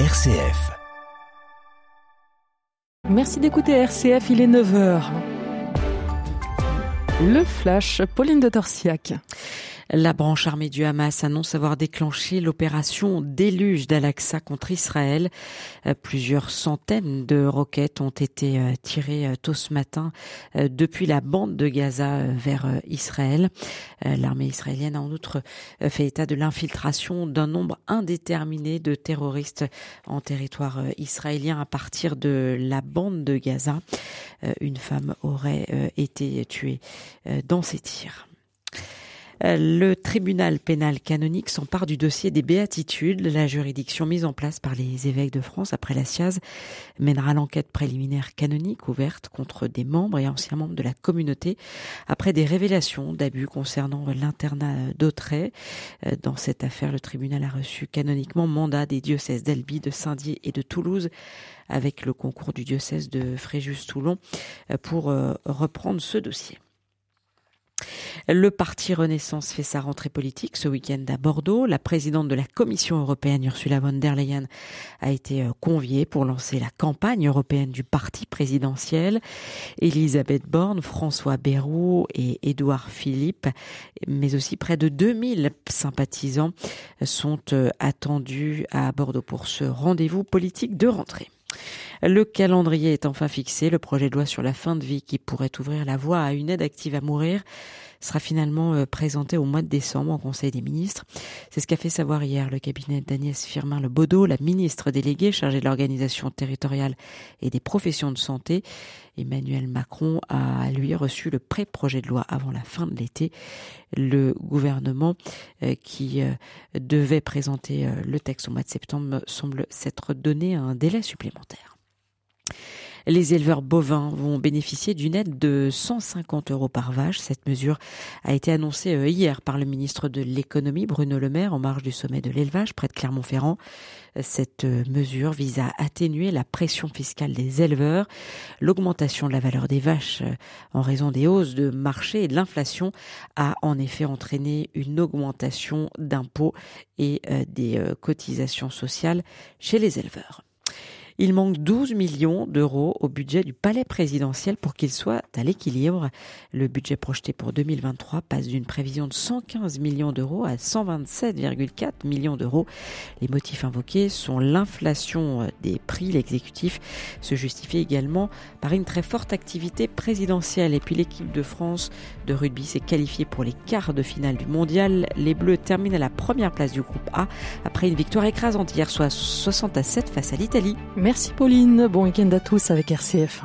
RCF. Merci d'écouter RCF, il est 9h. Le flash, Pauline de Torsiac. La branche armée du Hamas annonce avoir déclenché l'opération Déluge d'Al-Aqsa contre Israël. Euh, plusieurs centaines de roquettes ont été euh, tirées euh, tôt ce matin depuis la bande de Gaza vers Israël. L'armée israélienne a en outre fait état de l'infiltration d'un nombre indéterminé de terroristes en territoire israélien à partir de la bande de Gaza. Une femme aurait été tuée dans ces tirs. Euh, le tribunal pénal canonique s'empare du dossier des béatitudes. La juridiction mise en place par les évêques de France après la SIAZ mènera l'enquête préliminaire canonique ouverte contre des membres et anciens membres de la communauté après des révélations d'abus concernant l'internat d'Autray. Euh, dans cette affaire, le tribunal a reçu canoniquement mandat des diocèses d'Albi, de Saint-Dié et de Toulouse avec le concours du diocèse de Fréjus-Toulon euh, pour reprendre ce dossier. Le parti Renaissance fait sa rentrée politique ce week-end à Bordeaux. La présidente de la Commission européenne, Ursula von der Leyen, a été euh, conviée pour lancer la campagne européenne du parti présidentiel. Elisabeth Borne, François Bayrou et Édouard Philippe, mais aussi près de 2000 sympathisants sont euh, attendus à Bordeaux pour ce rendez-vous politique de rentrée. Le calendrier est enfin fixé. Le projet de loi sur la fin de vie qui pourrait ouvrir la voie à une aide active à mourir sera finalement euh, présenté au mois de décembre au Conseil des ministres. C'est ce qu'a fait savoir hier le cabinet d'Agnès Firmin Le Baudot, la ministre déléguée chargée de l'organisation territoriale et des professions de santé. Emmanuel Macron a lui reçu le pré-projet de loi avant la fin de l'été. Le gouvernement euh, qui euh, devait présenter le texte au mois de septembre semble s'être donné un délai supplémentaire. Les éleveurs bovins vont bénéficier d'une aide de 150 euros par vache. Cette mesure a été annoncée euh, hier par le ministre de l'économie Bruno Le Maire en marge du sommet de l'élevage près de Clermont-Ferrand. Cette euh, mesure vise à atténuer la pression fiscale des éleveurs. L'augmentation de la valeur des vaches euh, en raison des hausses de marché et de l'inflation a en effet entraîné une augmentation d'impôts et des cotisations sociales chez les éleveurs. Il manque 12 millions d'euros au budget du palais présidentiel pour qu'il soit à l'équilibre. Le budget projeté pour 2023 passe d'une prévision de 115 millions d'euros à 127,4 millions d'euros. Les motifs invoqués sont l'inflation des prix. L'exécutif se justifie également par une très forte activité présidentielle. Et puis l'équipe de France de rugby s'est qualifiée pour les quarts de finale du mondial. Les Bleus terminent à la première place du groupe A après une victoire écrasante hier, soit 60 à 7 face à l'Italie. Merci Pauline, bon week-end à tous avec RCF.